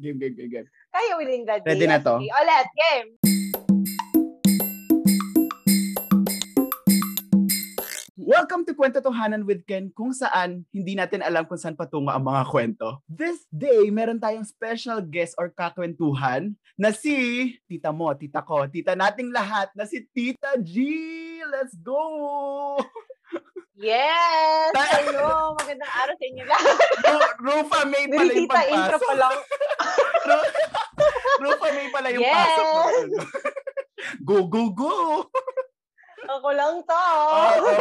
Game, game, game, game. Kaya willing that Ready na to? Sige, ulit, game. Welcome to Kwento Tuhanan with Ken, kung saan hindi natin alam kung saan patungo ang mga kwento. This day, meron tayong special guest or kakwentuhan na si tita mo, tita ko, tita nating lahat na si Tita G. Let's go! Yes! Hello! Magandang araw sa inyo lahat. Ru- Rufa May pala yung Tita, intro pagpasok. pa lang. Ru- Rufa May pala yung Yes! pasok. ano. Go, go, go! Ako lang to. Oo.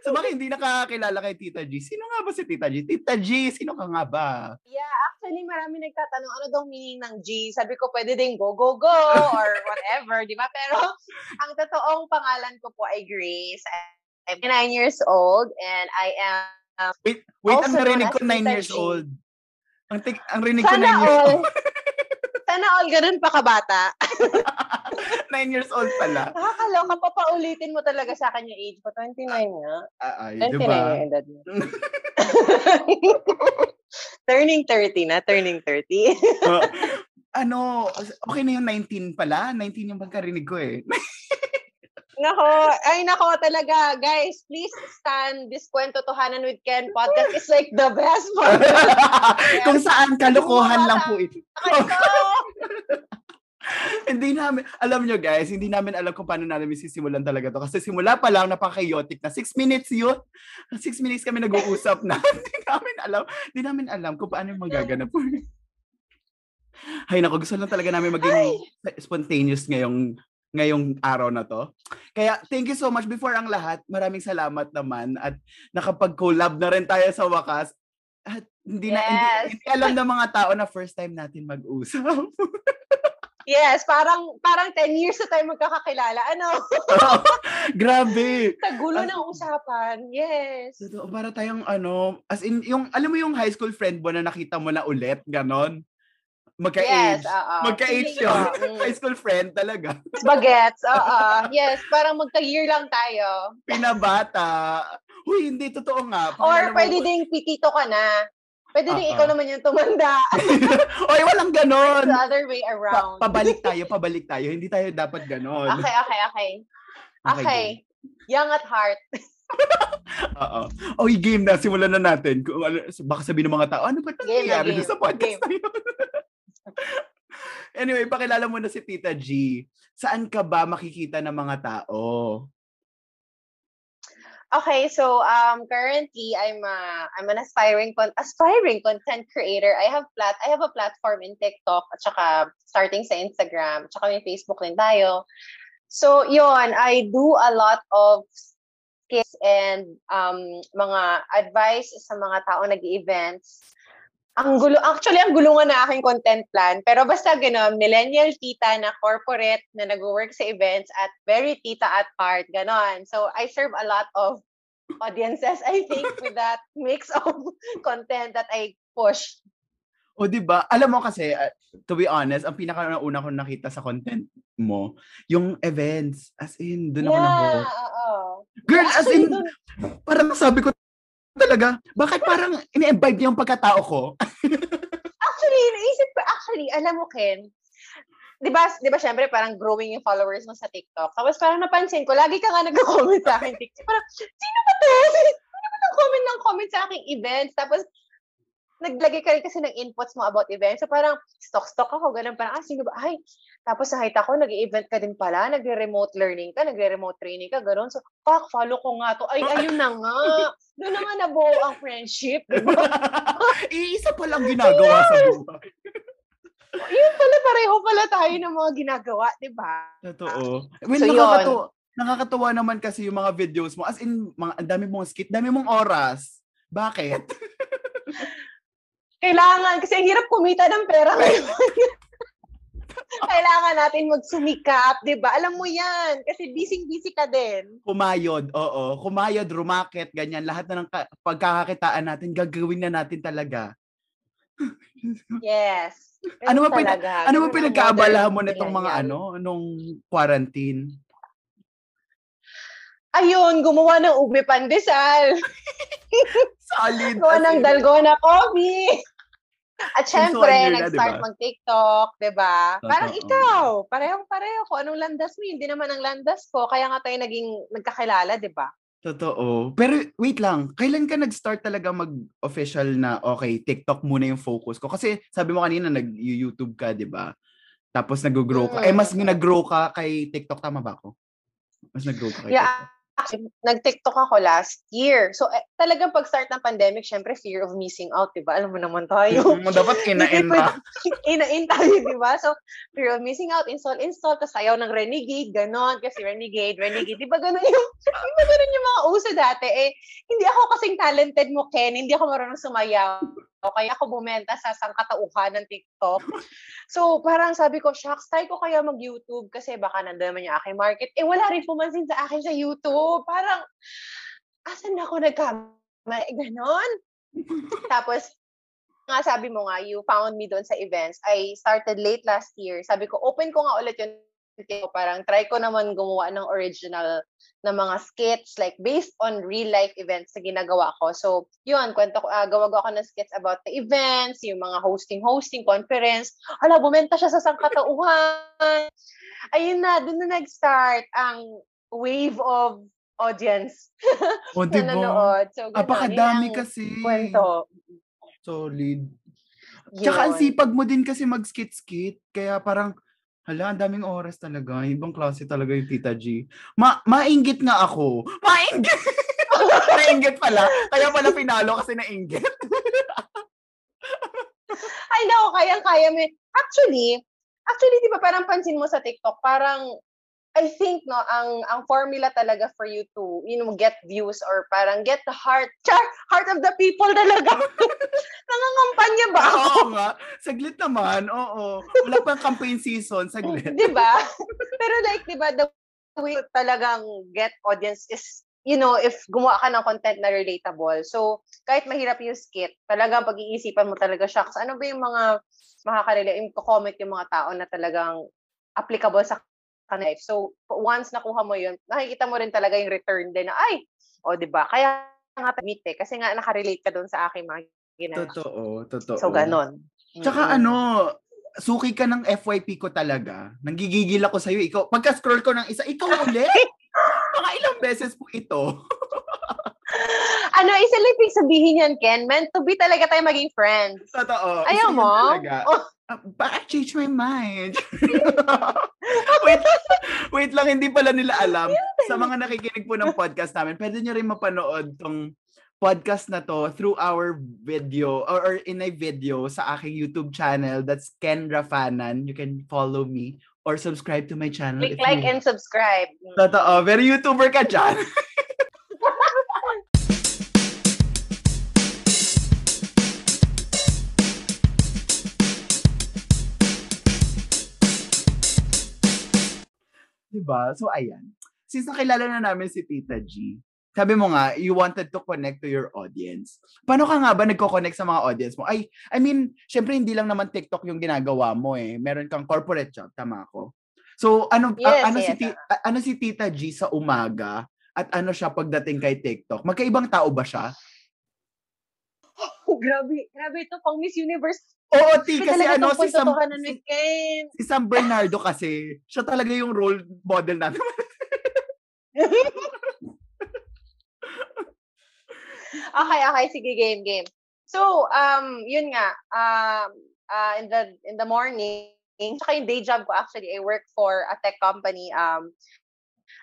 so bakit hindi nakakilala kay Tita G? Sino nga ba si Tita G? Tita G, sino ka nga ba? Yeah, actually, marami nagtatanong, ano daw meaning ng G? Sabi ko, pwede ding go, go, go, or whatever, di ba? Pero, ang totoong pangalan ko po ay Grace. I'm 9 years old, and I am Wait, wait ang narinig ko as 9 Tita years old. Ang, tik- ang rinig ko 9 Sana years old. Sana all ganun pa kabata. 9 years old pala. Nakakaloka, papaulitin mo talaga sa akin yung age ko. 29 nga. Ah, Ay, 29 di ba? yung edad mo. turning 30 na, turning 30. Uh, ano, okay na yung 19 pala. 19 yung pagkarinig ko eh. Nako, ay nako talaga. Guys, please stand this Kwento Tuhanan with Ken podcast is like the best podcast. Kung saan kalokohan lang po ito. Hindi namin, alam nyo guys, hindi namin alam kung paano namin sisimulan talaga to. Kasi simula pa lang, napaka-chaotic na. Six minutes yun. Six minutes kami nag-uusap na. hindi namin alam. Hindi namin alam kung paano yung magaganap. Hay nako, gusto lang talaga namin maging spontaneous ngayong ngayong araw na to. Kaya thank you so much before ang lahat. Maraming salamat naman at nakapag-collab na rin tayo sa wakas. At hindi na hindi, Yes. hindi alam ng mga tao na first time natin mag-usap. Yes, parang parang 10 years na tayo magkakakilala. Ano? Grabe. Sa gulo ng usapan. Yes. Totoo, para tayong ano, as in, yung, alam mo yung high school friend mo na nakita mo na ulit, ganon? Magka-age. Yes, oo. Magka-age yun. high school friend talaga. Bagets, oo. Yes, parang magka-year lang tayo. Pinabata. Huy, hindi, totoo nga. Parang Or mo- pwede ding pitito ka na. Pwede ding Oo. ikaw naman yung tumanda. Oy, walang ganon. the other way Pa- around. pabalik tayo, pabalik tayo. Hindi tayo dapat ganon. Okay, okay, okay. Okay. Young at heart. Oo. Oh, game na. Simulan na natin. Kung ano- Baka sabihin ng mga tao, ano ba nangyayari sa podcast Game. na yun? Anyway, pakilala mo na si Tita G. Saan ka ba makikita ng mga tao? Okay, so um currently I'm uh, I'm an aspiring con- aspiring content creator. I have plat I have a platform in TikTok at saka starting sa Instagram, at saka may Facebook din tayo. So, yon, I do a lot of skits and um mga advice sa mga tao nag-events. Ang gulo, actually, ang gulungan na aking content plan. Pero basta gano'n, millennial tita na corporate na nag-work sa events at very tita at heart, gano'n. So, I serve a lot of audiences, I think, with that mix of content that I push. O, di ba? Alam mo kasi, uh, to be honest, ang pinaka-una ko nakita sa content mo, yung events. As in, doon ako na Yeah, oo. Girl, as in, parang sabi ko talaga, bakit parang ini-imbibe niya yung pagkatao ko? Actually, naisip ko, actually, alam mo, Ken, di ba, di ba, syempre, parang growing yung followers mo sa TikTok. Tapos parang napansin ko, lagi ka nga nag-comment sa akin TikTok. Parang, sino ba to? Sino ba nang comment ng comment sa aking events? Tapos, naglagay ka rin kasi ng inputs mo about events. So parang, stock-stock ako, ganun. Parang, ah, sino ba? Ay, tapos nakita ko, nag-event ka din pala, nagre-remote learning ka, nagre-remote training ka, ganun. So, fuck, follow ko nga to. Ay, ayun na nga. Doon na nga nabuo ang friendship. di ba? Iisa pa lang ginagawa sa buhay. Yun pala, pareho pala tayo ng mga ginagawa, di ba? Totoo. Well, So, nakakatuwa, nakakatuwa naman kasi yung mga videos mo. As in, mga, ang dami mong skit, dami mong oras. Bakit? Kailangan, kasi ang hirap kumita ng pera ngayon. Kailangan natin magsumikap, di ba? Alam mo yan, kasi busy-busy ka din. Kumayod, oo. Kumayod, rumakit, ganyan. Lahat na ng ka- pagkakakitaan natin, gagawin na natin talaga. Yes. Ano ba pina- talaga. Ano ba pinagkaabalahan mo nitong mga ano, nung quarantine? Ayun, gumawa ng ube pandesal. Solid. Gawa ng dalgona coffee. At syempre, nag-start diba? mag-TikTok, di ba? Parang ikaw, parehong-pareho ko. Anong landas mo? Hindi naman ang landas ko. Kaya nga tayo naging nagkakilala, di ba? Totoo. Pero wait lang, kailan ka nag-start talaga mag-official na, okay, TikTok muna yung focus ko? Kasi sabi mo kanina, nag-YouTube ka, di ba? Tapos nag-grow ka. Mm. Eh, mas nag-grow ka kay TikTok, tama ba ako? Mas nag-grow ka kay yeah. TikTok nag-TikTok ako last year. So, eh, talagang pag-start ng pandemic, syempre, fear of missing out, di ba? Alam mo naman tayo. Dapat ina-in na. ina-in tayo, di ba? So, fear of missing out, install, install, tapos ayaw ng Renegade, ganon, kasi Renegade, Renegade, di ba ganon yung, di ba ganon yung mga uso dati? Eh, hindi ako kasing talented mo, Ken, hindi ako marunong sumayaw. Kaya ako bumenta sa sangkatauhan ng TikTok. So, parang sabi ko, shucks, try ko kaya mag-YouTube kasi baka nandaman yung aking market. Eh, wala rin pumansin sa akin sa YouTube. Parang, asan ako nagkamali? Ganon. Tapos, nga sabi mo nga, you found me doon sa events. I started late last year. Sabi ko, open ko nga ulit yung parang try ko naman gumawa ng original na mga skits like based on real life events na ginagawa ko. So, yun, kwento ko, uh, gawa ako ng skits about the events, yung mga hosting-hosting, conference. Ala, bumenta siya sa sangkatauhan. Ayun na, doon na nag-start ang wave of audience o, diba? na nanonood. So, Apakadami kasi. Kwento. Solid. Yun. Tsaka ang sipag mo din kasi mag-skit-skit. Kaya parang, Hala, ang daming oras talaga. Ibang klase talaga yung Tita G. Ma mainggit nga ako. Mainggit! nainggit pala. Kaya pala pinalo kasi nainggit. Ay, no, kayang-kaya mo. Actually, actually, di ba parang pansin mo sa TikTok, parang I think no ang ang formula talaga for you to you know get views or parang get the heart char, heart of the people talaga. Nangangampanya ba ako? Oo nga. Saglit naman. Oo. Wala pang campaign season, saglit. 'Di ba? Pero like 'di ba the way talagang get audience is you know, if gumawa ka ng content na relatable. So, kahit mahirap yung skit, talagang pag-iisipan mo talaga, shucks, ano ba yung mga makakarelate, yung comment yung mga tao na talagang applicable sa kanila. So, once nakuha mo yun, nakikita mo rin talaga yung return din na, ay, o, oh, di ba? Kaya nga meet eh, kasi nga nakarelate ka doon sa aking mga ginagawa. Totoo, totoo. So, ganon. Tsaka mm-hmm. ano, suki ka ng FYP ko talaga. Nanggigigil ako sa'yo. Ikaw, pagka-scroll ko ng isa, ikaw ulit? Mga ilang beses po ito. ano, isa lang sabihin yan, Ken. Meant to be talaga tayo maging friends. Totoo. Ayaw mo? Oh. Uh, but I changed my mind. wait, wait lang, hindi pala nila alam. Sa mga nakikinig po ng podcast namin, pwede nyo rin mapanood tong podcast na to through our video or, or in a video sa aking YouTube channel. That's Ken Rafanan. You can follow me or subscribe to my channel. Click like you... and subscribe. Totoo. Very YouTuber ka dyan. 'Di ba? So ayan. Since nakilala na namin si Tita G, sabi mo nga, you wanted to connect to your audience. Paano ka nga ba nagko-connect sa mga audience mo? Ay, I mean, syempre hindi lang naman TikTok yung ginagawa mo eh. Meron kang corporate job, tama ako. So, ano yes, uh, ano yes. si uh, ano si Tita G sa umaga at ano siya pagdating kay TikTok? Magkaibang tao ba siya? Oh, grabe, grabe ito pang Miss Universe Oo, T, kasi ano, si Sam, si, si Sam Bernardo kasi, siya talaga yung role model natin. okay, okay, sige, game, game. So, um, yun nga, um, uh, in the in the morning, saka yung day job ko actually, I work for a tech company, um,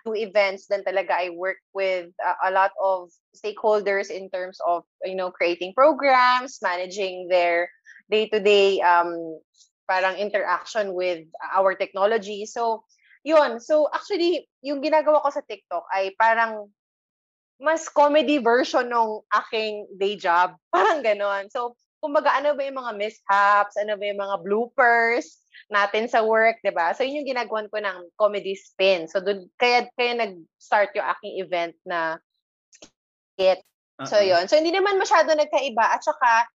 do events, then talaga I work with uh, a lot of stakeholders in terms of, you know, creating programs, managing their day-to-day um, parang interaction with our technology. So, yun. So, actually, yung ginagawa ko sa TikTok ay parang mas comedy version ng aking day job. Parang ganon. So, kumbaga, ano ba yung mga mishaps, ano ba yung mga bloopers natin sa work, di ba? So, yun yung ginagawan ko ng comedy spin. So, dun, kaya, kaya nag-start yung aking event na skit. Uh-huh. So, yun. So, hindi naman masyado nagkaiba. At saka,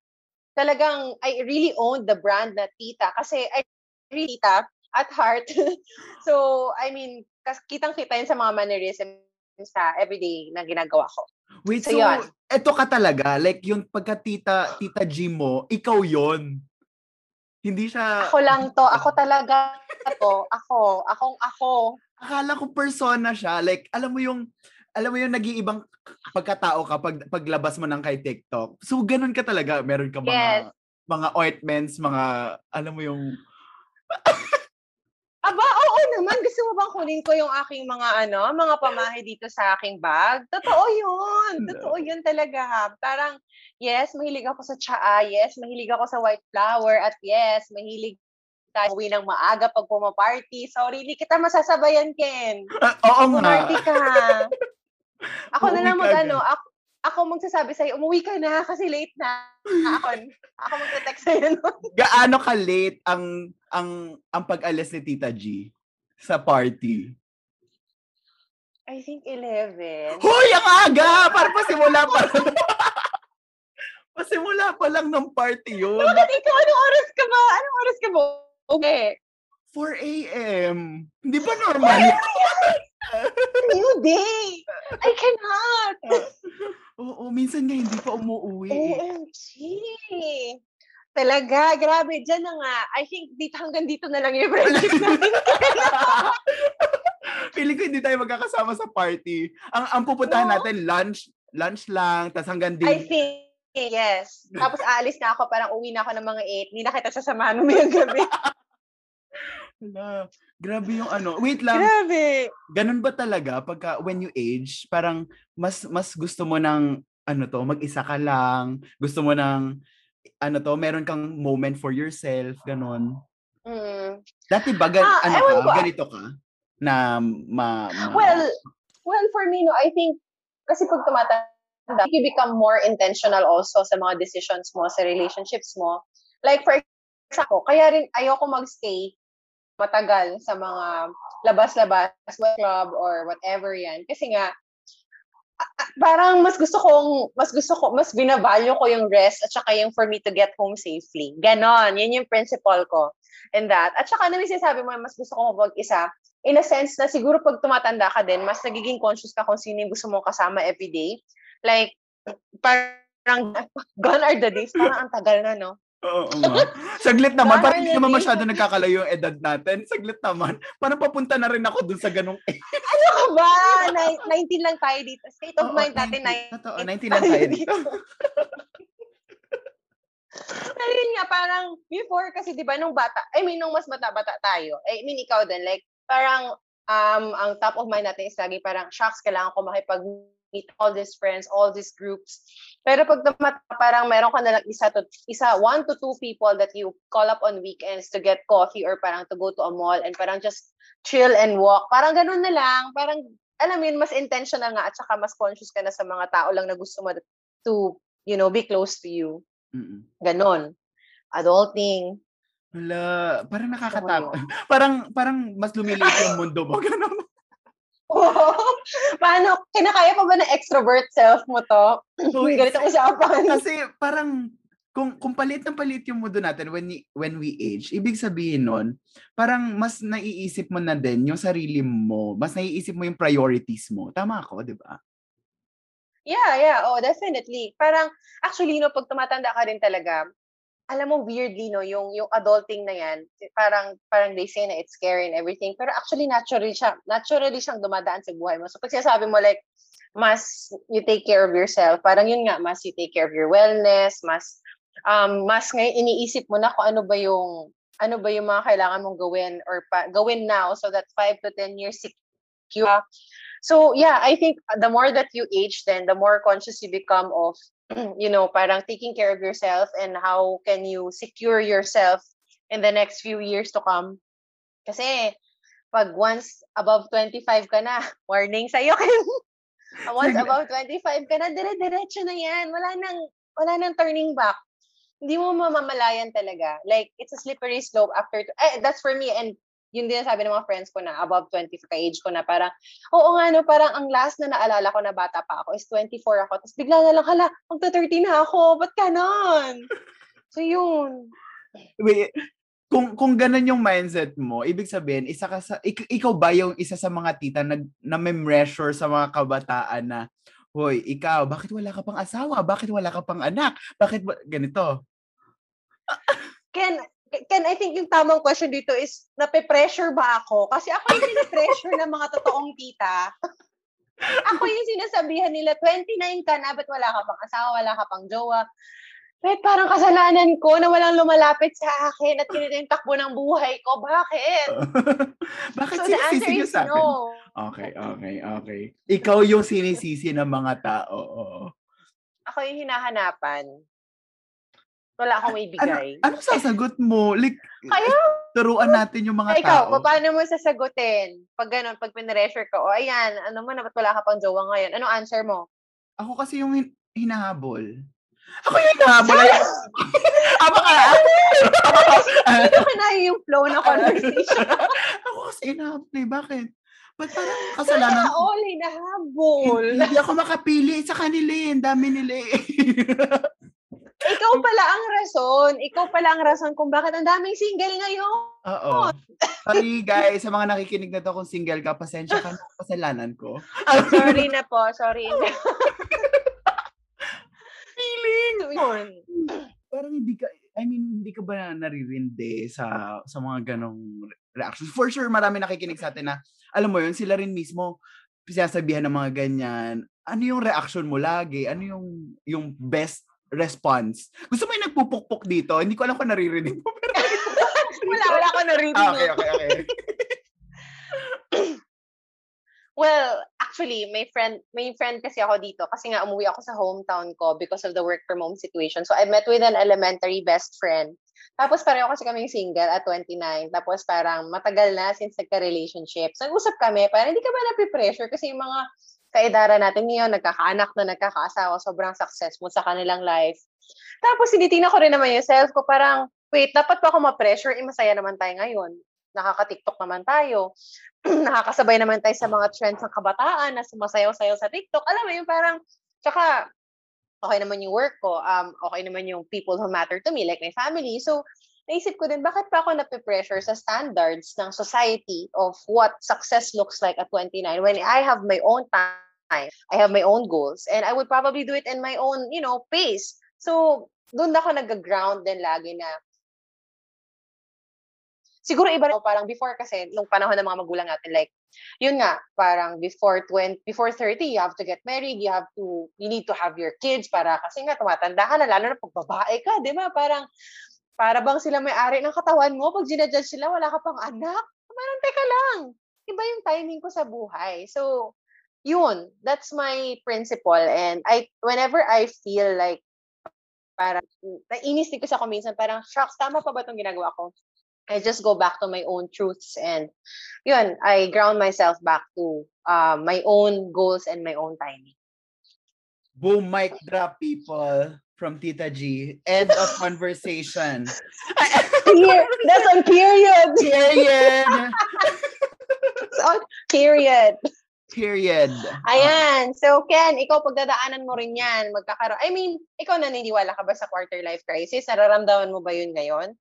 talagang I really owned the brand na Tita kasi I really Tita at heart. so, I mean, kitang-kita yun sa mga mannerisms sa everyday na ginagawa ko. Wait, so, so eto ka talaga, like yung pagka tita, tita G mo, ikaw yon Hindi siya... Ako lang to. Ako talaga to. Ako. Akong ako. Akala ko persona siya. Like, alam mo yung, alam mo yung nag-iibang pagkatao ka pag, paglabas mo ng kay TikTok. So, ganun ka talaga. Meron ka mga, Yes. mga ointments, mga, alam mo yung, Aba, oo naman. Gusto mo bang kunin ko yung aking mga ano, mga pamahe dito sa aking bag? Totoo yun. Totoo yun talaga. Parang, yes, mahilig ako sa tsaa. Yes, mahilig ako sa white flower. At yes, mahilig tayo uwi ng maaga pag pumaparty. Sorry, hindi kita masasabayan, Ken. oo nga. Pumarty ka. Ako na lang mag ano, ako, ako magsasabi sa'yo, umuwi ka na kasi late na. Ako, ako magte-text sa'yo nun. Gaano ka late ang, ang, ang pag-alis ni Tita G sa party? I think 11. Hoy, ang aga! Para pasimula pa pasimula pa lang ng party yun. Bakit ikaw? Anong oras ka ba? Anong oras ka ba? Okay. 4 a.m. Hindi ba normal? New day. I minsan nga hindi pa umuwi. OMG. Talaga, grabe. Diyan na nga. I think dito, hanggang dito na lang yung friendship natin. Feeling ko hindi tayo magkakasama sa party. Ang ang pupuntahan Oo. natin lunch, lunch lang, tas hanggang I din. think, yes. Tapos aalis na ako, parang uwi na ako ng mga 8. Hindi na kita sasamahan umayang gabi. Wala. Grabe yung ano. Wait lang. grabe. Ganun ba talaga pagka when you age, parang mas mas gusto mo ng ano to, mag-isa ka lang, gusto mo ng ano to, meron kang moment for yourself, ganun. Mm. Dati ba gan- Ah, ano ka, ko. ganito ka na ma, ma- Well, well, for me, no, I think, kasi pag tumatanda, you become more intentional also sa mga decisions mo, sa relationships mo. Like, for example, kaya rin ayoko magstay matagal sa mga labas-labas, club, or whatever yan. Kasi nga, parang mas gusto kong, mas gusto ko, mas binavalue ko yung rest at saka yung for me to get home safely. Ganon, yun yung principle ko in that. At saka namin sinasabi mo, mas gusto ko mag-isa, in a sense na siguro pag tumatanda ka din, mas nagiging conscious ka kung sino yung gusto mong kasama everyday. Like, parang, gone are the days, parang ang tagal na, no? Oo nga. Saglit naman, parang hindi naman masyado nagkakalayo yung edad natin. Saglit naman. Parang papunta na rin ako dun sa ganong Ano ka ba? Ni- 19 lang tayo dito. State of Oo, mind natin, 19. 19. Totoo, 19 lang tayo dito. Pero yun nga, parang before kasi, di ba, nung bata, I mean, nung mas bata-bata tayo, I mean, ikaw din, like, parang, um, ang top of mind natin is lagi parang, shocks, kailangan ko makipag-meet all these friends, all these groups. Pero pag tumata, parang meron ka na lang isa to, isa, one to two people that you call up on weekends to get coffee or parang to go to a mall and parang just chill and walk. Parang ganun na lang. Parang, alam mo yun, mas intentional nga at saka mas conscious ka na sa mga tao lang na gusto mo to, you know, be close to you. Mm-mm. Ganon. Adulting. Wala, parang nakakatakot. parang parang mas lumiliit yung mundo mo. Ganun. Paano? Kinakaya pa ba ng extrovert self mo to? Uy, Ganito usapan. Kasi parang kung kung palit ng palit yung mundo natin when we, when we age, ibig sabihin nun, parang mas naiisip mo na din yung sarili mo, mas naiisip mo yung priorities mo. Tama ako, di ba? Yeah, yeah. Oh, definitely. Parang, actually, no, pag tumatanda ka rin talaga, alam mo, weirdly, no, yung, yung adulting na yan, parang, parang they say na it's scary and everything, pero actually, naturally siya, naturally siyang dumadaan sa buhay mo. So, pag sinasabi mo, like, mas you take care of yourself, parang yun nga, mas you take care of your wellness, mas, um, mas ngayon iniisip mo na kung ano ba yung, ano ba yung mga kailangan mong gawin or pa, gawin now so that 5 to 10 years secure So yeah, I think the more that you age, then the more conscious you become of, you know, parang taking care of yourself and how can you secure yourself in the next few years to come. Kasi pag once above 25 ka na, warning sa'yo, Ken. once above 25 ka na, dire-diretso na yan. Wala nang, wala nang turning back. Hindi mo mamamalayan talaga. Like, it's a slippery slope after, eh, that's for me. And yun din sabi ng mga friends ko na above 20 ka age ko na parang, oo nga no, parang ang last na naalala ko na bata pa ako is 24 ako. Tapos bigla na lang, hala, magta-30 na ako. Ba't ganon? So yun. Wait, kung kung ganun yung mindset mo, ibig sabihin, isa ka sa ik- ikaw ba yung isa sa mga tita na na pressure sa mga kabataan na Hoy, ikaw, bakit wala ka pang asawa? Bakit wala ka pang anak? Bakit ba, ganito? Ken, Ken, I think yung tamang question dito is, nape-pressure ba ako? Kasi ako yung pinapressure ng mga totoong tita. ako yung sinasabihan nila, 29 ka na, ba't wala ka pang asawa, wala ka pang jowa? Wait, parang kasalanan ko na walang lumalapit sa akin at ganito yung takbo ng buhay ko. Bakit? Bakit so sinisisi niyo sa akin? no. Okay, okay, okay. Ikaw yung sinisisi ng mga tao. Oo. Ako yung hinahanapan. Wala akong may Ano, ano sasagot mo? Like, Kaya, turuan natin yung mga ikaw, tao. paano mo sasagutin? Pag ganun, pag pinressure ka, o ayan, ano mo na, ba't wala ka pang jowa ngayon? Anong answer mo? Ako kasi yung hin- hinahabol. Ako yung hinahabol. Aba ka! Hindi ko kinayo yung flow ng conversation. ako kasi hinahabol eh. Bakit? Ba't parang kasalanan Sana all hinahabol. Hindi ako makapili sa kanila eh. Ang dami nila eh. Ikaw pala ang rason. Ikaw pala ang rason kung bakit ang daming single ngayon. Oo. Sorry guys, sa mga nakikinig na to kung single ka, pasensya ka na kasalanan ko. Sorry na po. Sorry. Feeling! Yun. Parang hindi ka, I mean, hindi ka ba naririndi sa sa mga ganong reactions? For sure, marami nakikinig sa atin na, alam mo yun, sila rin mismo, sinasabihan ng mga ganyan. Ano yung reaction mo lagi? Ano yung yung best response? Gusto mo yung nagpupukpok dito? Hindi ko alam kung naririnig mo. Pero Wala, wala ko narinig. ah, okay, okay, okay. Well, actually, may friend, may friend kasi ako dito kasi nga umuwi ako sa hometown ko because of the work from home situation. So I met with an elementary best friend. Tapos pareho kasi kaming single at 29. Tapos parang matagal na since nagka-relationship. So nag-usap kami, parang hindi ka ba napipressure kasi yung mga kaedara natin ngayon, nagkakaanak na nagkakaasawa, sobrang successful sa kanilang life. Tapos tinitingnan ko rin naman yung self ko, parang, wait, dapat pa ako ma-pressure? Eh, masaya naman tayo ngayon. Nakaka-TikTok naman tayo. Nakakasabay naman tayo sa mga trends ng kabataan na sumasayaw-sayaw sa TikTok. Alam mo yung parang, tsaka, okay naman yung work ko, um, okay naman yung people who matter to me, like my family. So, naisip ko din, bakit pa ako nape-pressure sa standards ng society of what success looks like at 29 when I have my own time, I have my own goals, and I would probably do it in my own, you know, pace. So, doon ako nag-ground din lagi na siguro iba rin, parang before kasi, nung panahon ng mga magulang natin, like, yun nga, parang before 20, before 30, you have to get married, you have to, you need to have your kids para, kasi nga, tumatanda ka na, lalo na pag babae ka, di ba? Parang, para bang sila may-ari ng katawan mo, pag ginajudge sila, wala ka pang anak. Parang, teka lang, iba yung timing ko sa buhay. So, yun, that's my principle. And I, whenever I feel like, parang, nainis din ko sa ako parang, shucks, tama pa ba itong ginagawa ko? I just go back to my own truths and yun, I ground myself back to uh, my own goals and my own timing. Boom, mic drop people from Tita G. End of conversation. Period. That's on period. Period. That's on period. Period. Ayan. So, Ken, ikaw pagdadaanan mo rin yan. Magkakaroon. I mean, ikaw naniniwala ka ba sa quarter life crisis? Nararamdaman mo ba yun ngayon?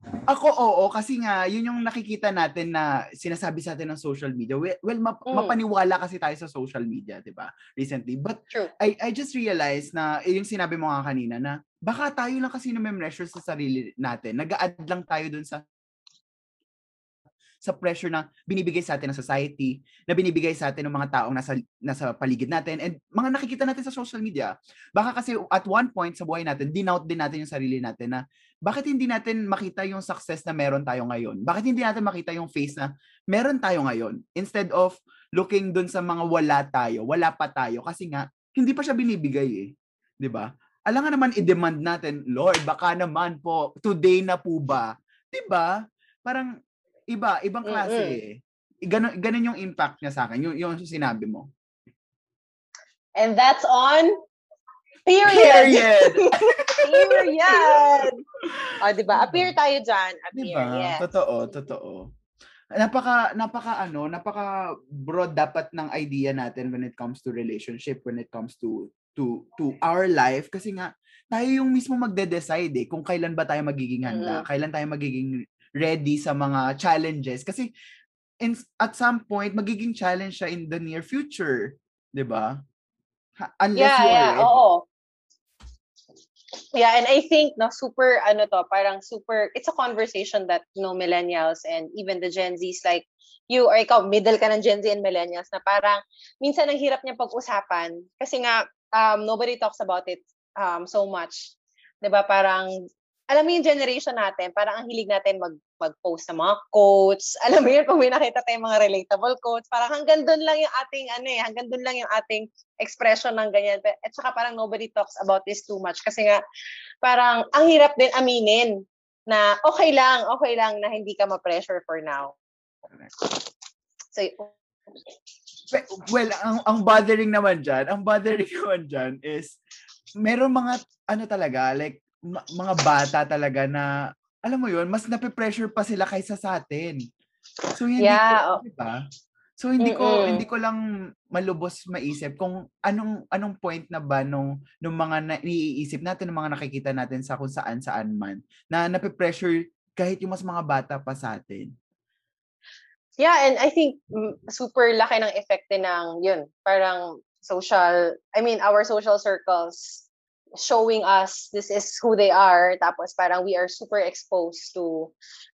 Ako, oo. Kasi nga, yun yung nakikita natin na sinasabi sa atin ng social media. Well, map- Mm. mapaniwala kasi tayo sa social media, di ba? Recently. But True. I, I just realized na, eh, yung sinabi mo nga kanina, na baka tayo lang kasi na measure sa sarili natin. Nag-a-add lang tayo dun sa sa pressure na binibigay sa atin ng society, na binibigay sa atin ng mga taong nasa nasa paligid natin and mga nakikita natin sa social media. Baka kasi at one point sa buhay natin, dinout din natin yung sarili natin na bakit hindi natin makita yung success na meron tayo ngayon? Bakit hindi natin makita yung face na meron tayo ngayon? Instead of looking dun sa mga wala tayo, wala pa tayo kasi nga hindi pa siya binibigay eh. 'Di ba? Alangan naman i-demand natin, Lord, baka naman po today na po ba? 'Di ba? Parang iba, ibang klase Mm-mm. eh. Ganon, ganon yung impact niya sa akin, yung, yung sinabi mo. And that's on period. Period! period. O, di ba? Appear tayo dyan. Appear, Diba? yes. Totoo, totoo. Napaka napaka ano, napaka broad dapat ng idea natin when it comes to relationship, when it comes to to to our life kasi nga tayo yung mismo magde-decide eh kung kailan ba tayo magiging handa, Mm. kailan tayo magiging ready sa mga challenges kasi in, at some point magiging challenge siya in the near future, 'di ba? Unless Yeah, you yeah. ready. Oo. yeah, and I think no super ano to, parang super it's a conversation that you know millennials and even the Gen Zs like you or ikaw middle ka ng Gen Z and millennials na parang minsan ang hirap niya pag-usapan kasi nga um, nobody talks about it um, so much. 'Di ba? Parang alam mo yung generation natin, parang ang hilig natin mag mag-post ng mga quotes. Alam mo yun, pag may nakita tayong mga relatable quotes, parang hanggang doon lang yung ating, ano eh, hanggang doon lang yung ating expression ng ganyan. At saka parang nobody talks about this too much. Kasi nga, parang ang hirap din aminin na okay lang, okay lang na hindi ka ma-pressure for now. So, well, ang, ang bothering naman dyan, ang bothering naman dyan is, meron mga, ano talaga, like, ma- mga bata talaga na alam mo yun, mas nape-pressure pa sila kaysa sa atin. So hindi yeah, ko, diba? So hindi ko Mm-mm. hindi ko lang malubos maisip kung anong anong point na ba nung nung mga naiisip natin ng mga nakikita natin sa kung saan saan man na nape-pressure kahit yung mas mga bata pa sa atin. Yeah, and I think mm, super laki ng effect din ng yun. Parang social, I mean, our social circles showing us this is who they are tapos parang we are super exposed to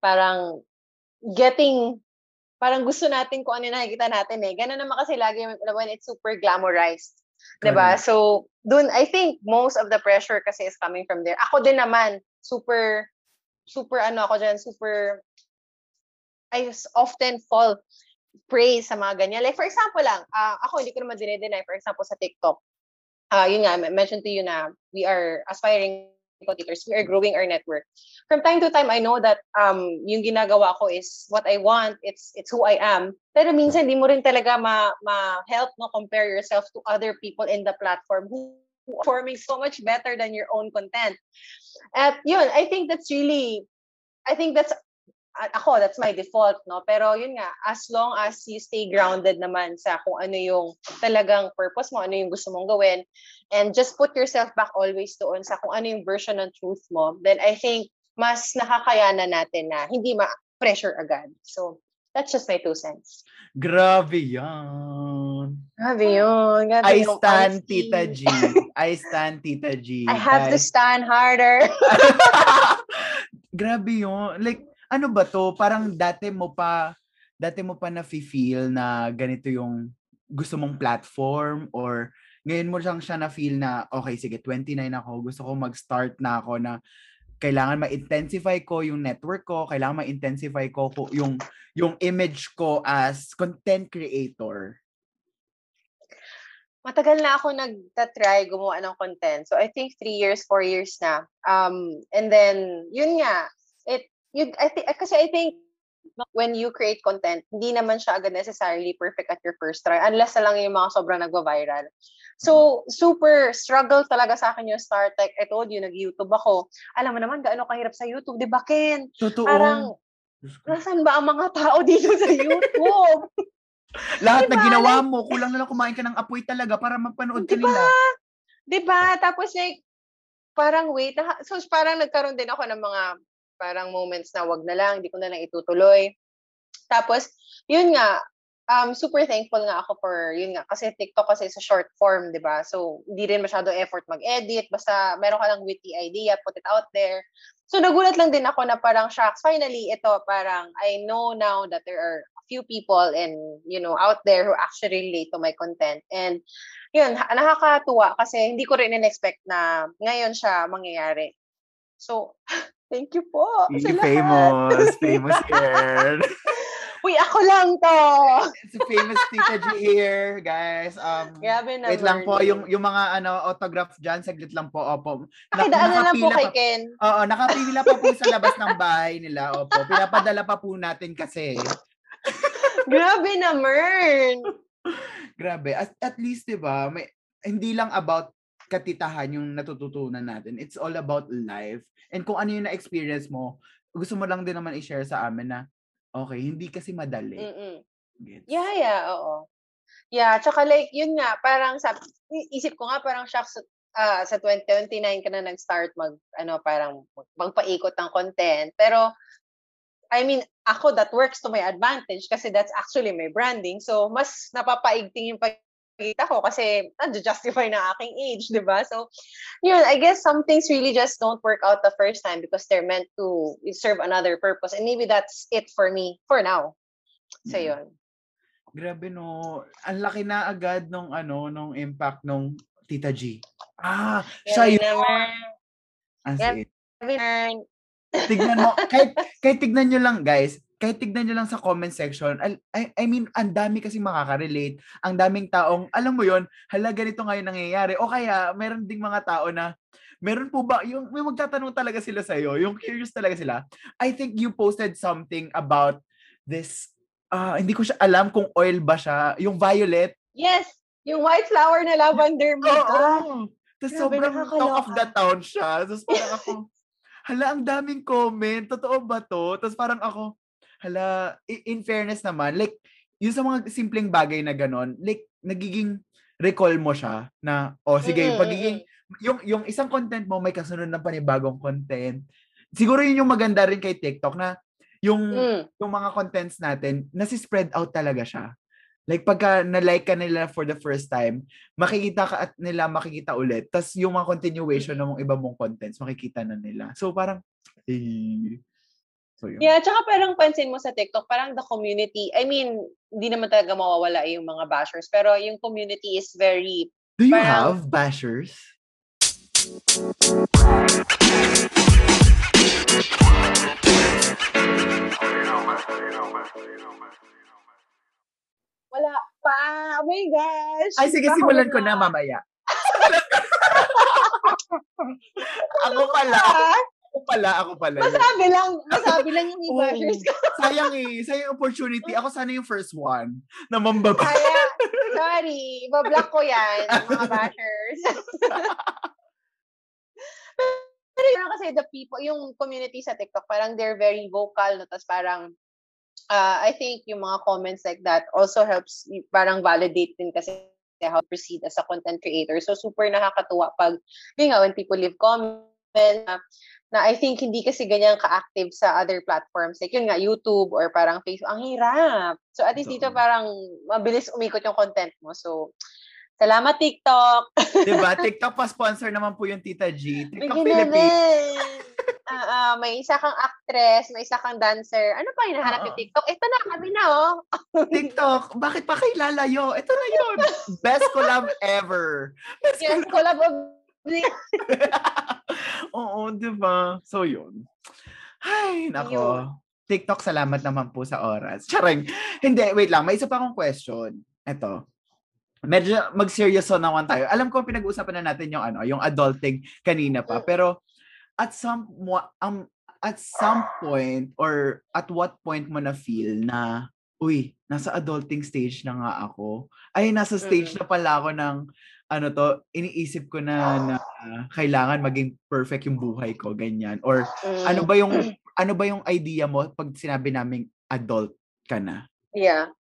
parang getting parang gusto natin kung ano nakikita natin eh. Ganun naman kasi lagi when it's super glamorized. Correct. 'Di ba? So, dun I think most of the pressure kasi is coming from there. Ako din naman super super ano ako diyan, super I often fall prey sa mga ganyan. Like for example lang, uh, ako hindi ko naman dinedeny for example sa TikTok uh, yun nga, I mentioned to you na we are aspiring competitors, we are growing our network. From time to time, I know that um, yung ginagawa ko is what I want, it's it's who I am. Pero minsan, di mo rin talaga ma, ma-help no, compare yourself to other people in the platform who are performing so much better than your own content. At yun, I think that's really, I think that's ako, that's my default, no? Pero yun nga, as long as you stay grounded naman sa kung ano yung talagang purpose mo, ano yung gusto mong gawin, and just put yourself back always doon sa kung ano yung version ng truth mo, then I think mas nakakayanan natin na hindi ma-pressure agad. So, that's just my two cents. Grabe yan. Grabe yun. Grabe I stand honesty. Tita G. I stand Tita G. I have guys. to stand harder. Grabe yun. Like, ano ba to? Parang dati mo pa, dati mo pa na-feel na ganito yung gusto mong platform or ngayon mo siyang siya na-feel na, okay, sige, 29 ako, gusto ko mag-start na ako na kailangan ma-intensify ko yung network ko, kailangan ma-intensify ko yung yung image ko as content creator. Matagal na ako nagta-try gumawa ng content. So I think three years, four years na. Um, and then, yun nga, it you I think kasi I think when you create content, hindi naman siya agad necessarily perfect at your first try unless na lang yung mga sobrang nagva-viral. So, super struggle talaga sa akin yung start. Like I told you, nag-YouTube ako. Alam mo naman, gaano kahirap sa YouTube, di ba, Ken? Totoo. Parang, nasan ba ang mga tao dito sa YouTube? Lahat diba? na ginawa mo, kulang na lang kumain ka ng apoy talaga para mapanood diba? ka nila. Diba? Tapos like, parang wait, so parang nagkaroon din ako ng mga parang moments na wag na lang, hindi ko na lang itutuloy. Tapos, yun nga, um, super thankful nga ako for, yun nga, kasi TikTok kasi sa short form, di ba? So, hindi rin masyado effort mag-edit, basta meron ka lang witty idea, put it out there. So, nagulat lang din ako na parang, shocks, finally, ito, parang, I know now that there are a few people and, you know, out there who actually relate to my content. And, yun, nakakatuwa kasi hindi ko rin in-expect na ngayon siya mangyayari. So, Thank you po. Sa famous. famous here. Uy, ako lang to. It's a famous Tita G here, guys. Um, Grabe na. Wait lang po, yung, yung mga ano autograph dyan, saglit lang po, opo. Nakidaan na lang po kay Ken. Oo, nakapila pa po sa labas ng bahay nila, opo. Pinapadala pa po natin kasi. Grabe na, Mern. Grabe. At, at least, di ba, may, hindi lang about katitahan yung natututunan natin. It's all about life. And kung ano yung na-experience mo, gusto mo lang din naman i-share sa amin na, okay, hindi kasi madali. Mm-mm. Yeah, yeah, oo. Yeah, tsaka like, yun nga, parang sa, isip ko nga, parang shocks, uh, sa 2029 ka na nag-start mag, ano, parang magpaikot ng content. Pero, I mean, ako, that works to my advantage kasi that's actually my branding. So, mas napapaigting yung nakikita ko kasi justify na aking age, di ba? So, yun, I guess some things really just don't work out the first time because they're meant to serve another purpose. And maybe that's it for me for now. So, Mm. yun. Grabe no. Ang laki na agad nung ano, nung impact nung Tita G. Ah, siya Grabe yun. naman. As Grabe in. Tignan mo, kahit, kahit tignan nyo lang guys, kahit tignan nyo lang sa comment section, I, I mean, ang dami kasi makaka-relate. Ang daming taong, alam mo yon hala ganito ngayon nangyayari. O kaya, meron ding mga tao na, meron po ba, yung may magtatanong talaga sila sa'yo, yung curious talaga sila. I think you posted something about this, ah hindi ko siya alam kung oil ba siya, yung violet. Yes, yung white flower na lavender Oo. makeup. Tapos Grabe, sobrang talk of the town siya. Tapos parang ako, hala, ang daming comment. Totoo ba to? Tapos parang ako, hala, in fairness naman, like, yung sa mga simpleng bagay na ganon, like, nagiging recall mo siya na, oh, sige, yung Mm, pagiging, yung, yung isang content mo, may kasunod ng panibagong content. Siguro yun yung maganda rin kay TikTok na yung, Mm. yung mga contents natin, nasi-spread out talaga siya. Like pagka na-like ka nila for the first time, makikita ka at nila makikita ulit. Tapos yung mga continuation ng mga iba mong contents, makikita na nila. So parang, eh, so yun. Yeah, tsaka parang pansin mo sa TikTok, parang the community, I mean, hindi naman talaga mawawala yung mga bashers, pero yung community is very, Do you parang- have bashers? wala pa. Oh my gosh. Ay, sige, simulan ko na mamaya. ako pala. Ako pala, ako pala. Masabi lang, masabi lang yung Oo. bashers ko. Sayang eh. Sayang opportunity. Ako sana yung first one na mambaba. Kaya, sorry, ibablock ko yan, mga bashers. Pero yun kasi the people, yung community sa TikTok, parang they're very vocal, no? Tapos parang, uh, I think yung mga comments like that also helps, parang validate din kasi how to proceed as a content creator. So super nakakatuwa pag, yun nga, when people leave comments, na, na I think hindi kasi ganyan ka-active sa other platforms. Like yun nga, YouTube or parang Facebook. Ang hirap. So at least dito parang mabilis umikot yung content mo. So, salamat TikTok! diba? TikTok pa sponsor naman po yung Tita G. TikTok Philippines. Ah, ah, may isa kang actress, may isa kang dancer. Ano pa hinahanap Oo. yung TikTok? Ito na, kami na, oh. TikTok, bakit pa kayo lalayo? Ito na yun. Best collab ever. Best Yes, collab. collab of Oo, di ba? So, yun. Ay, nako. TikTok, salamat naman po sa oras. Charing. Hindi, wait lang. May isa pa akong question. Ito. Medyo mag-seryoso naman tayo. Alam ko pinag-uusapan na natin yung ano, yung adulting kanina pa. Mm. Pero at some um, at some point or at what point mo na feel na uy, nasa adulting stage na nga ako. Ay, nasa stage Mm. na pala ako ng ano to, iniisip ko na na kailangan maging perfect yung buhay ko, ganyan. Or ano ba yung ano ba yung idea mo pag sinabi naming adult ka na? Yeah.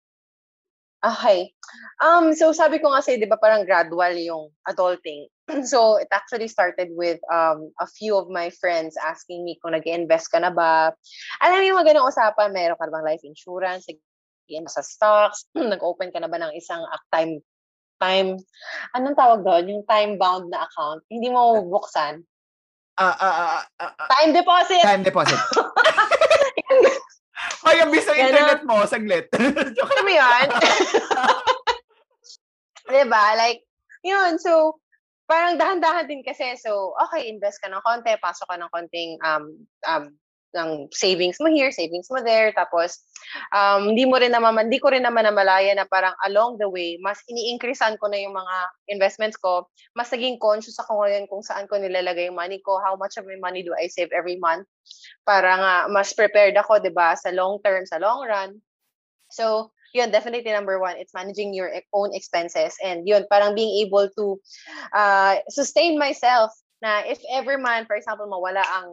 Okay. Um, so sabi ko nga sa'yo, di ba parang gradual yung adulting. so it actually started with um, a few of my friends asking me kung nag invest ka na ba. Alam mo yung mga usapan, meron ka bang life insurance, nag sa stocks, nag-open ka na ba ng isang ac- time time anong tawag doon? Yung time bound na account. Hindi mo buksan. Ah, ah, ah, ah, ah, Time deposit. time deposit. Hoy, ang Ganon. internet mo, saglit. Joke Alam mo yun? diba? Like, yun. So, parang dahan-dahan din kasi. So, okay, invest ka ng konti, pasok ka ng konting um, um, ng savings mo here, savings mo there. Tapos, um, hindi mo rin naman, hindi ko rin naman namalaya na parang along the way, mas ini-increasean ko na yung mga investments ko. Mas naging conscious ako ngayon kung saan ko nilalagay yung money ko, how much of my money do I save every month. Para nga, mas prepared ako, di ba, sa long term, sa long run. So, yun, definitely number one, it's managing your own expenses. And yun, parang being able to uh, sustain myself na if ever man, for example, mawala ang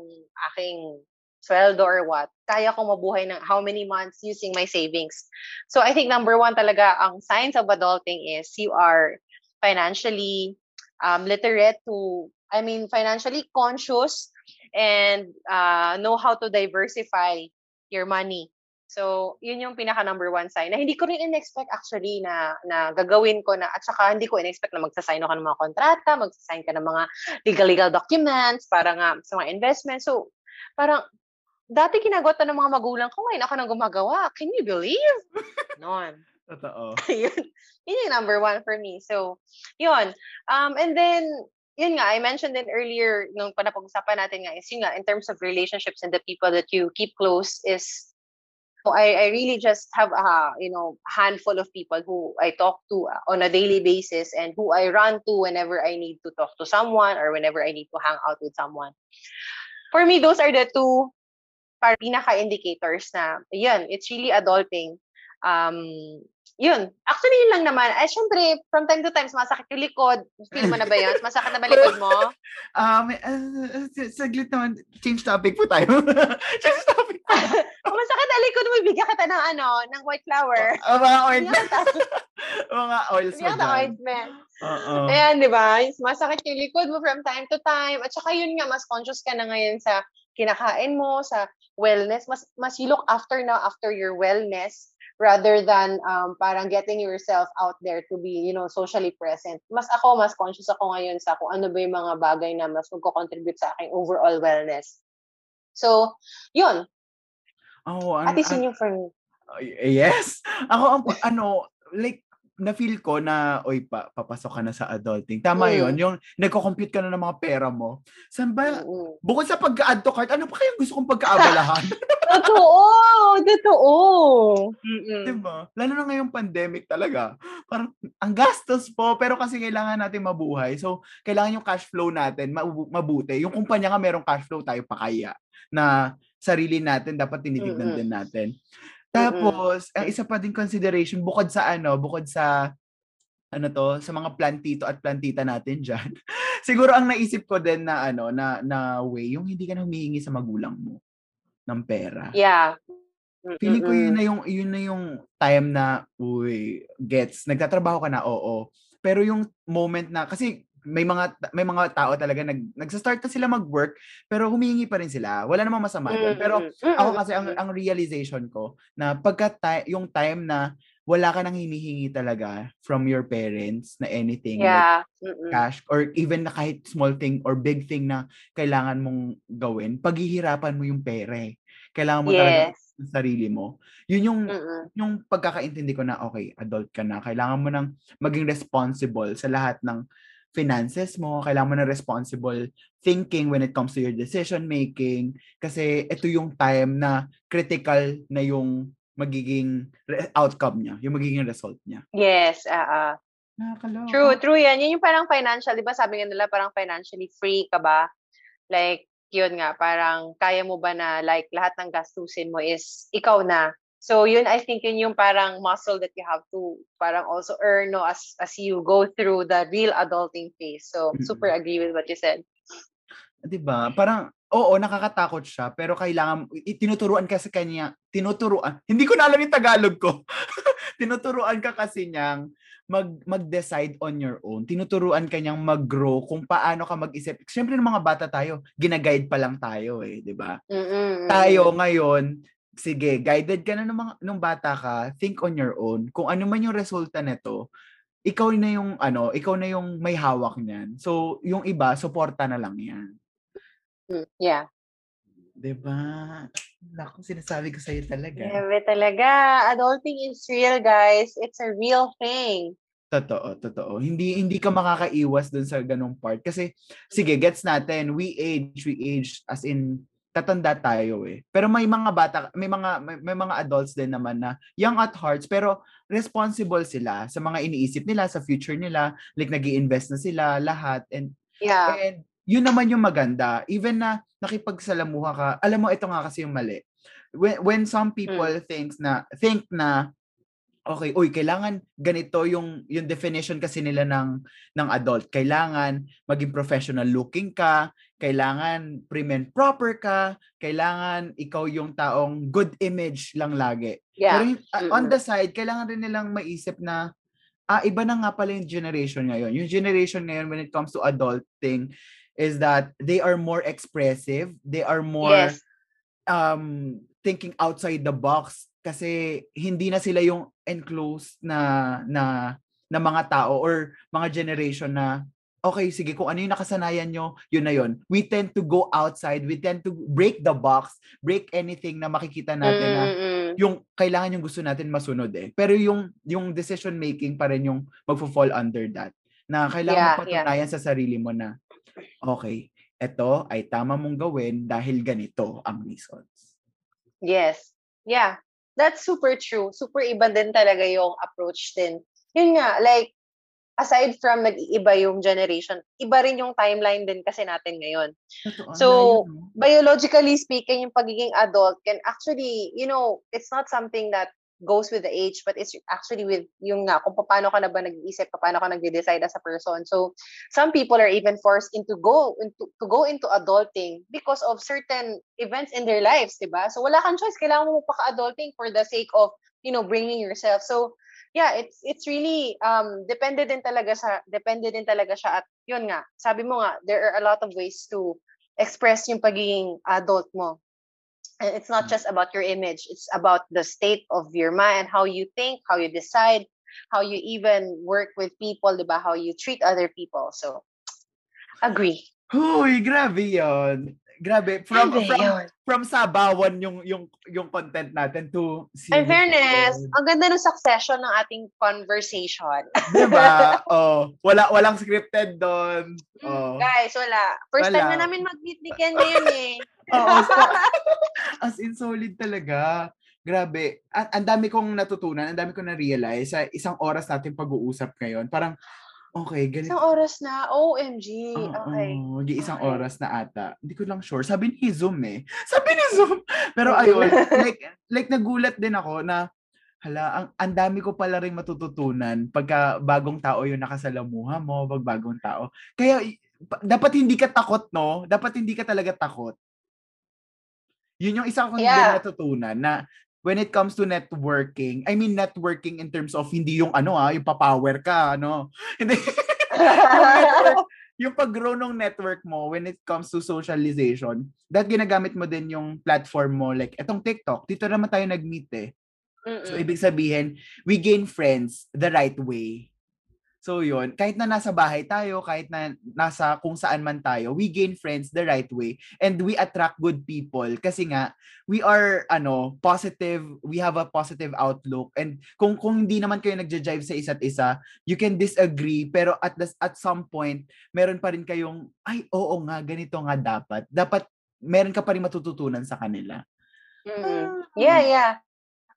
aking sweldo or what, kaya ko mabuhay ng how many months using my savings. So I think number one talaga, ang signs of adulting is you are financially um, literate to, I mean, financially conscious and uh, know how to diversify your money. So, yun yung pinaka number one sign na hindi ko rin in-expect actually na, na gagawin ko na at saka hindi ko in-expect na magsasign ako ng mga kontrata, magsasign ka ng mga legal-legal documents para nga sa mga investment. So, parang dati ginagawa to ng mga magulang ko, ngayon ako nang gumagawa. Can you believe? Non. Totoo. yun, yun yung number one for me. So, yun. Um, and then, yun nga, I mentioned it earlier nung panapag-usapan natin nga is yun nga, in terms of relationships and the people that you keep close is I, I really just have a you know handful of people who I talk to uh, on a daily basis and who I run to whenever I need to talk to someone or whenever I need to hang out with someone. For me, those are the two par pinaka indicators na yun, it's really adulting. Um, yun. Actually, yun lang naman. Ay, syempre, from time to time, masakit yung likod. Feel mo na ba yun? Masakit na ba likod mo? Um, uh, saglit naman. Change topic po tayo. Change topic po. masakit na likod mo, bigyan kita ng ano, ng white flower. Uh, mga ointment. mga oils mo dyan. ointment. Uh-uh. Ayan, di ba? Masakit yung likod mo from time to time. At saka yun nga, mas conscious ka na ngayon sa kinakain mo, sa wellness. Mas, mas you look after now after your wellness rather than um, parang getting yourself out there to be, you know, socially present. Mas ako, mas conscious ako ngayon sa kung ano ba yung mga bagay na mas magko-contribute sa aking overall wellness. So, yun. Oh, an, At least yun yung for me. Uh, yes. Ako, ang, ano, like, na-feel ko na, oy, pa, papasok ka na sa adulting. Tama mm. yon Yung nagko-compute ka na ng mga pera mo. Saan ba, mm. bukod sa pag-add to cart, ano pa kayang gusto kong pagkaabalahan? totoo! Totoo! Mm-mm. Diba? Lalo na ngayong pandemic talaga. Parang, ang gastos po, pero kasi kailangan natin mabuhay. So, kailangan yung cash flow natin mabuti. Yung kumpanya nga merong cash flow, tayo pa kaya. Na sarili natin, dapat tinitignan Mm-mm. din natin. Tapos, ang isa pa din consideration, bukod sa ano, bukod sa ano to, sa mga plantito at plantita natin diyan. siguro ang naisip ko din na ano, na na way, yung hindi ka na humihingi sa magulang mo ng pera. Yeah. Feeling ko yun na yung yun na yung time na uy, gets, nagtatrabaho ka na, oo. Pero yung moment na kasi may mga may mga tao talaga nag nagsa-start na sila mag-work pero humihingi pa rin sila. Wala namang masama doon. Pero ako kasi ang ang realization ko na pagka ta- yung time na wala ka nang hinihingi talaga from your parents na anything yeah. like cash or even na kahit small thing or big thing na kailangan mong gawin, paghihirapan mo yung pera eh. Kailangan mo yes. talaga yung sarili mo. Yun yung Mm-mm. yung pagkakaintindi ko na okay, adult ka na. Kailangan mo nang maging responsible sa lahat ng finances mo, kailangan mo na responsible thinking when it comes to your decision making kasi ito yung time na critical na yung magiging outcome niya, yung magiging result niya. Yes, ah uh, uh. True, true yan. Yun yung parang financial, di ba sabi nga nila parang financially free ka ba? Like, yun nga, parang kaya mo ba na like lahat ng gastusin mo is ikaw na So yun, I think yun yung parang muscle that you have to parang also earn no, as, as you go through the real adulting phase. So mm-hmm. super agree with what you said. 'Di ba? Parang oo, nakakatakot siya, pero kailangan tinuturuan ka sa kanya, tinuturuan. Hindi ko na alam yung Tagalog ko. tinuturuan ka kasi niyang mag mag-decide on your own. Tinuturuan ka niyang mag-grow kung paano ka mag-isip. Siyempre ng mga bata tayo, gina-guide pa lang tayo eh, 'di ba? Mm-mm. Tayo ngayon, sige, guided ka na ng mga nung bata ka, think on your own. Kung ano man yung resulta nito, ikaw na yung ano, ikaw na yung may hawak niyan. So, yung iba, suporta na lang 'yan. Mm, yeah. 'Di ba? Naku, sinasabi ko sa iyo talaga. Grabe talaga. Adulting is real, guys. It's a real thing. Totoo, totoo. Hindi hindi ka makakaiwas dun sa ganung part kasi sige, gets natin, we age, we age as in tatanda tayo eh. Pero may mga bata, may mga may, may mga adults din naman na young at hearts pero responsible sila sa mga iniisip nila sa future nila, like nag-iinvest na sila lahat and yeah. and yun naman yung maganda. Even na nakipagsalamuha ka, alam mo ito nga kasi yung mali. When when some people mm. thinks na think na okay, uy, kailangan ganito yung yung definition kasi nila ng ng adult. Kailangan maging professional looking ka, kailangan prim and proper ka, kailangan ikaw yung taong good image lang lagi. Yeah. Pero uh, on the side, kailangan rin nilang maisip na ah, iba na nga pala yung generation ngayon. Yung generation ngayon when it comes to adulting is that they are more expressive, they are more yes. um thinking outside the box kasi hindi na sila yung enclosed na na na mga tao or mga generation na okay, sige, kung ano yung nakasanayan nyo, yun na yun. We tend to go outside, we tend to break the box, break anything na makikita natin na Mm-mm. yung kailangan yung gusto natin masunod eh. Pero yung yung decision making pa rin yung magfo-fall under that. Na kailangan Yeah, patunayan sa sarili mo na okay, ito ay tama mong gawin dahil ganito ang reasons. Yes. Yeah. That's super true. Super iba din talaga yung approach din. Yun nga, like, aside from nag-iiba yung generation, iba rin yung timeline din kasi natin ngayon. Totoo, So? Biologically speaking, yung pagiging adult can actually, you know, it's not something that goes with the age, but it's actually with yung nga, kung paano ka na ba nag-iisip, paano ka nag-decide as a person. So, some people are even forced into go into to go into adulting because of certain events in their lives, 'di ba? So wala kang choice, kailangan mo pa-adulting for the sake of, you know, bringing yourself. So, yeah, it's it's really um depende din talaga sa depende din talaga siya at yun nga, sabi mo nga, there are a lot of ways to express yung pagiging adult mo. And it's not Mm. just about your image, it's about the state of your mind, how you think, how you decide, how you even work with people ba? How you treat other people. So, agree. Huy, grabe yon. Grabe. From, Grabe from, yun. from sabawan yung, yung, yung content natin to In serious fairness, episode. ang ganda ng succession ng ating conversation. Diba? Oh, wala, walang scripted doon. Oh. Guys, wala. First time Wala. na namin mag-meet ni Ken ngayon eh. Oo, so, as in solid talaga. Grabe. Ang, ang dami kong natutunan, ang dami kong na-realize sa isang oras natin pag-uusap ngayon. Parang, okay, ganito. Isang oras na. OMG. Okay. Oo, isang Okay. oras na ata. Hindi ko lang sure. Sabi ni Zoom eh. Sabi ni Zoom. Pero ayun, like, like nagulat din ako na, hala, ang, ang dami ko pala rin matututunan pagka bagong tao yung nakasalamuha mo, pag bagong tao. Kaya, dapat hindi ka takot, no? Dapat hindi ka talaga takot. Yun yung isa kong Yeah. din natutunan na when it comes to networking, I mean networking in terms of hindi yung ano ah, yung papower ka, ano. Hindi. yung, network, yung pag-grow ng network mo when it comes to socialization, that ginagamit mo din yung platform mo like etong TikTok. Dito naman tayo nag-meet eh. So Mm-mm. ibig sabihin, we gain friends the right way. So yun, kahit na nasa bahay tayo, kahit na nasa kung saan man tayo, we gain friends the right way and we attract good people kasi nga we are ano, positive, we have a positive outlook and kung kung hindi naman kayo nagja-jive sa isa't isa, you can disagree pero at the, at some point meron pa rin kayong ay oo nga ganito nga dapat. Dapat meron ka pa rin matututunan sa kanila. Mm-mm. Yeah, yeah.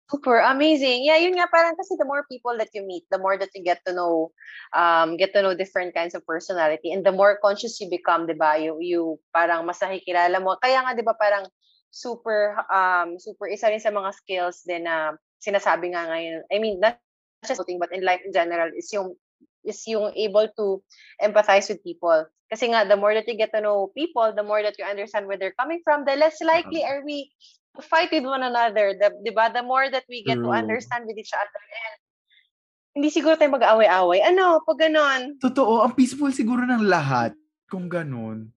Super amazing. Yeah, yun nga parang kasi the more people that you meet, the more that you get to know um get to know different kinds of personality and the more conscious you become, 'di ba? You you parang mas nakikilala mo. Kaya nga 'di ba parang super um super isa rin sa mga skills din na sinasabi nga ngayon. I mean, not just voting but in life in general is yung is yung able to empathize with people. Kasi nga, the more that you get to know people, the more that you understand where they're coming from, the less likely are we to fight with one another. The, di ba? The more that we get to True. understand with each other. And hindi siguro tayo mag-away-away. Ano? Pag ganon. Totoo, ang peaceful siguro ng lahat kung ganun.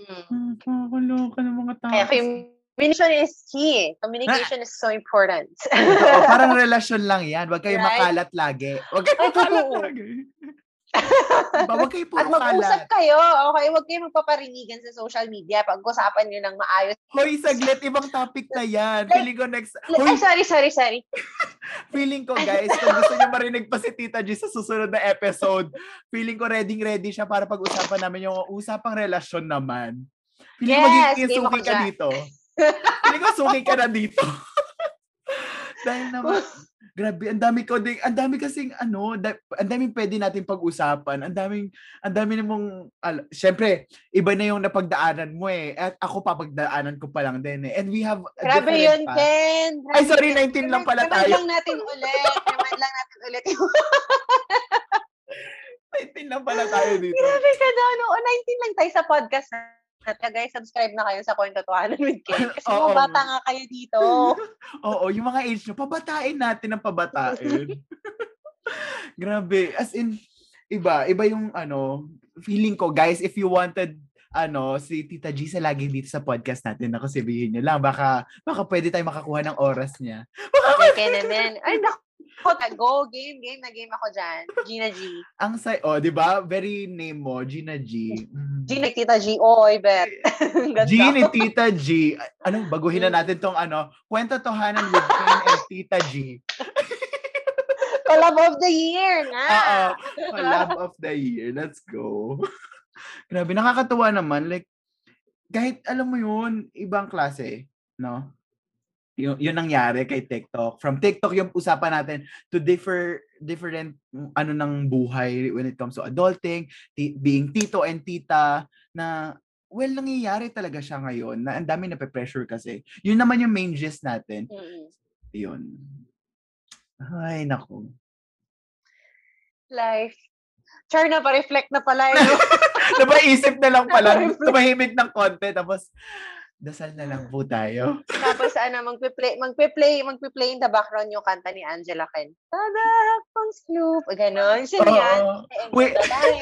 Mm. Hmm, Kakaloka ng mga tao. Kaya communication is key. Communication is so important. Totoo, parang relasyon lang yan. Huwag kayo Right? makalat lagi. Huwag kayo Ay, makalat lagi. Diba? Kayo At mag-usap kalat. kayo. Okay, huwag kayo magpaparinigan sa social media. Pag-usapan nyo ng maayos. Hoy, saglit, ibang topic na yan. Feeling ko next, Ay, hoy, sorry, sorry, sorry. feeling ko guys, kung gusto niyo marinig pa si Tita G sa susunod na episode, feeling ko ready-ready siya para pag-usapan namin yung usapang relasyon naman. Feeling ko Yes, magiging suki ka dyan. dito. feeling ko suki ka na dito. Dahil naman, grabe, ang dami ko din, ang dami kasing ano, da, ang daming pwede natin pag-usapan. Ang daming, ang dami namang, al- syempre, iba na yung napagdaanan mo eh. At ako papagdaanan ko pa lang din eh. And we have Grabe yun, path. Ken. Ay, Grabe sorry, yun. 19 lang pala tayo. Remind lang natin ulit. Remind lang natin ulit. 19 lang pala tayo dito. Grabe ka daw. No? 19 lang tayo sa podcast natin. Guys, subscribe na kayo sa Kwento Tuhanan with Ken. Kasi Oo. mga bata nga kayo dito. Oo, yung mga age nyo, pabatain natin ang pabatain. Grabe. As in, iba. Iba yung ano, feeling ko, guys, if you wanted ano, si Tita G sa lagi dito sa podcast natin. Ako sabihin niyo lang, baka, baka pwede tayo makakuha ng oras niya. Baka okay, naman. Ay, naku. Go, game, game na game ako dyan. Gina G. Ang say, oh, di ba? Very name mo, Gina G. Mm. Gina Tita G. Oy, bet. Gina Tita G. Ano, baguhin na natin tong ano, kwento tohanan with Queen and Tita G. Collab of the year nga. Oo. Collab of the year. Let's go. Grabe, nakakatuwa naman. Like, kahit alam mo yun, ibang klase, no? Yun, yun nangyari kay TikTok. From TikTok yung usapan natin to differ different ano ng buhay when it comes to adulting, t- being tito and tita na well nangyayari talaga siya ngayon na ang dami na pressure kasi. Yun naman yung main gist natin. Mm-hmm. Yun. Ay, nako. Life. Char na pa-reflect na pala. Eh, Napaisip na lang pala. Tumahimik ng konti. Tapos, dasal na lang po tayo. Tapos ano, magpe-play, magpe-play, magpe-play in the background yung kanta ni Angela Ken. Tada, pang Snoop. Ganon. Sino yan? Wait,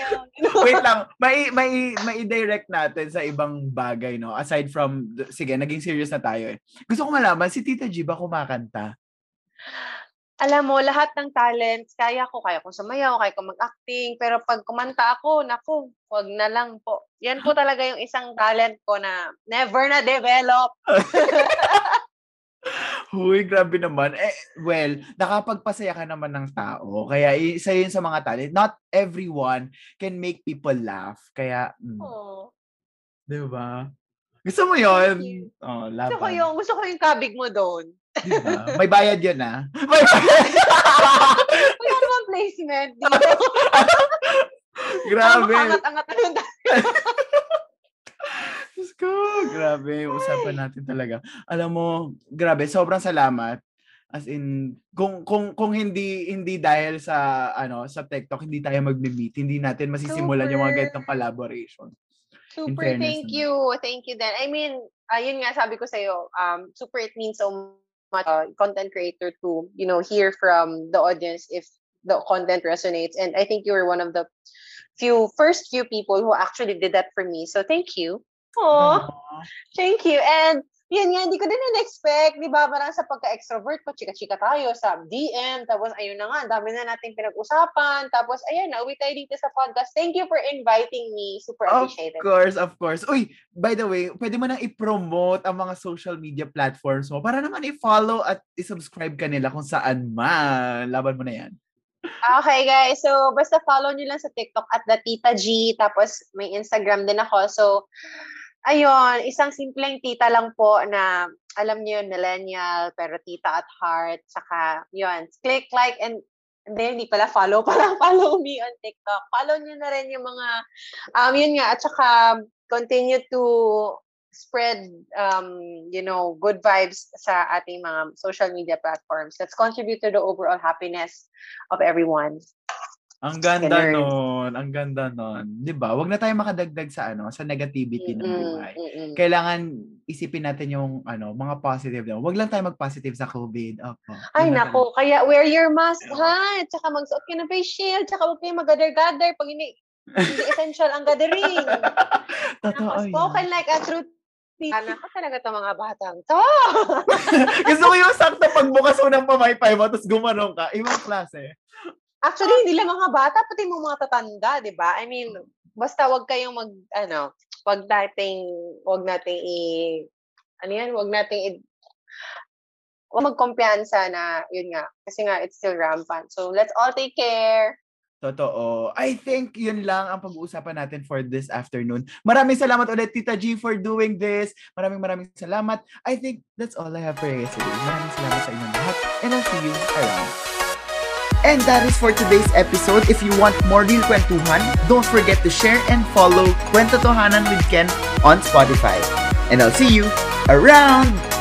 wait lang. May, may, may direct natin sa ibang bagay, no? Aside from, sige, naging serious na tayo eh. Gusto ko malaman, si Tita G ba kumakanta? Alam mo, lahat ng talents, kaya ko, kaya ko sumayaw, kaya ko mag-acting, pero pag kumanta ako, naku, wag na lang po. Yan po talaga yung isang talent ko na never na develop. Huy, grabe naman. Eh, well, nakapagpasaya ka naman ng tao. Kaya isa yun sa mga talent. Not everyone can make people laugh. Kaya, mm. Oh. Di ba? Gusto mo yun? Oh, laban. Gusto ko yung, gusto ko yung kabig mo doon. Diba? May bayad yun, ah. May bayad. Wala naman placement dito. grabe. Angat-angat na Diyos ko, grabe usapan natin talaga. Alam mo, grabe, sobrang salamat. As in, kung kung kung hindi hindi dahil sa ano sa TikTok hindi tayo magme-meet, hindi natin masisimulan Super. yung mga ganitong collaboration. Super, thank you. Thank you then. I mean, ayun nga sabi ko sa iyo, um super it means so much uh, content creator to you know hear from the audience if the content resonates. And i think you were one of the few first few people who actually did that for me. So thank you. Oh thank you. And yun nga, hindi ko din in-expect, di ba? Parang sa pagka-extrovert ko, chika-chika tayo sa DM, tapos ayun na nga, dami na natin pinag-usapan, tapos ayun, nauwi tayo dito sa podcast. Thank you for inviting me. Super appreciated. Of course, of course. Uy, by the way, pwede mo nang i-promote ang mga social media platforms mo para naman i-follow at i-subscribe ka nila kung saan man. Laban mo na yan. Okay, guys. So, basta follow nyo lang sa TikTok at the Tita G. Tapos, may Instagram din ako. So, Ayun, isang simpleng tita lang po na alam niyo yun, millennial, pero tita at heart. Saka, yun, click, like, and hindi, hindi pala follow, parang follow me on TikTok. Follow niyo na rin yung mga, um, yun nga, at saka continue to spread, um, you know, good vibes sa ating mga social media platforms. Let's contribute to the overall happiness of everyone. Ang ganda Ganun. nun. Ang ganda nun. 'Di ba? Huwag na tayo makadagdag sa ano, sa negativity mm-hmm. ng buhay. Mm-hmm. Kailangan isipin natin yung ano, mga positive daw. Huwag lang tayo mag-positive sa COVID. Opo. Ay nako, kaya wear your mask ha. Tsaka magsuot ka ng face shield, tsaka huwag kayong mag-gather-gather pag hindi hindi essential ang gathering. Totoo. Spoken like a truth Anak ko talaga to mga batang to. Gusto ko yung sakto pagbukas mo ng pamaypay mo, tapos gumanong ka. Ibang klase. Actually, hindi lang mga bata, pati mga mga tatanda, di ba? I mean, basta wag kayong mag, ano, wag nating, wag nating i, ano yan, wag nating i, wag magkumpiyansa na, yun nga, kasi nga, it's still rampant. So, let's all take care. Totoo. I think yun lang ang pag-uusapan natin for this afternoon. Maraming salamat ulit, Tita G, for doing this. Maraming maraming salamat. I think that's all I have for you today. Maraming salamat sa inyong lahat. And I'll see you around. And that is for today's episode. If you want more Real Kwentuhan, don't forget to share and follow Kwento Tohanan with Ken on Spotify. And I'll see you around!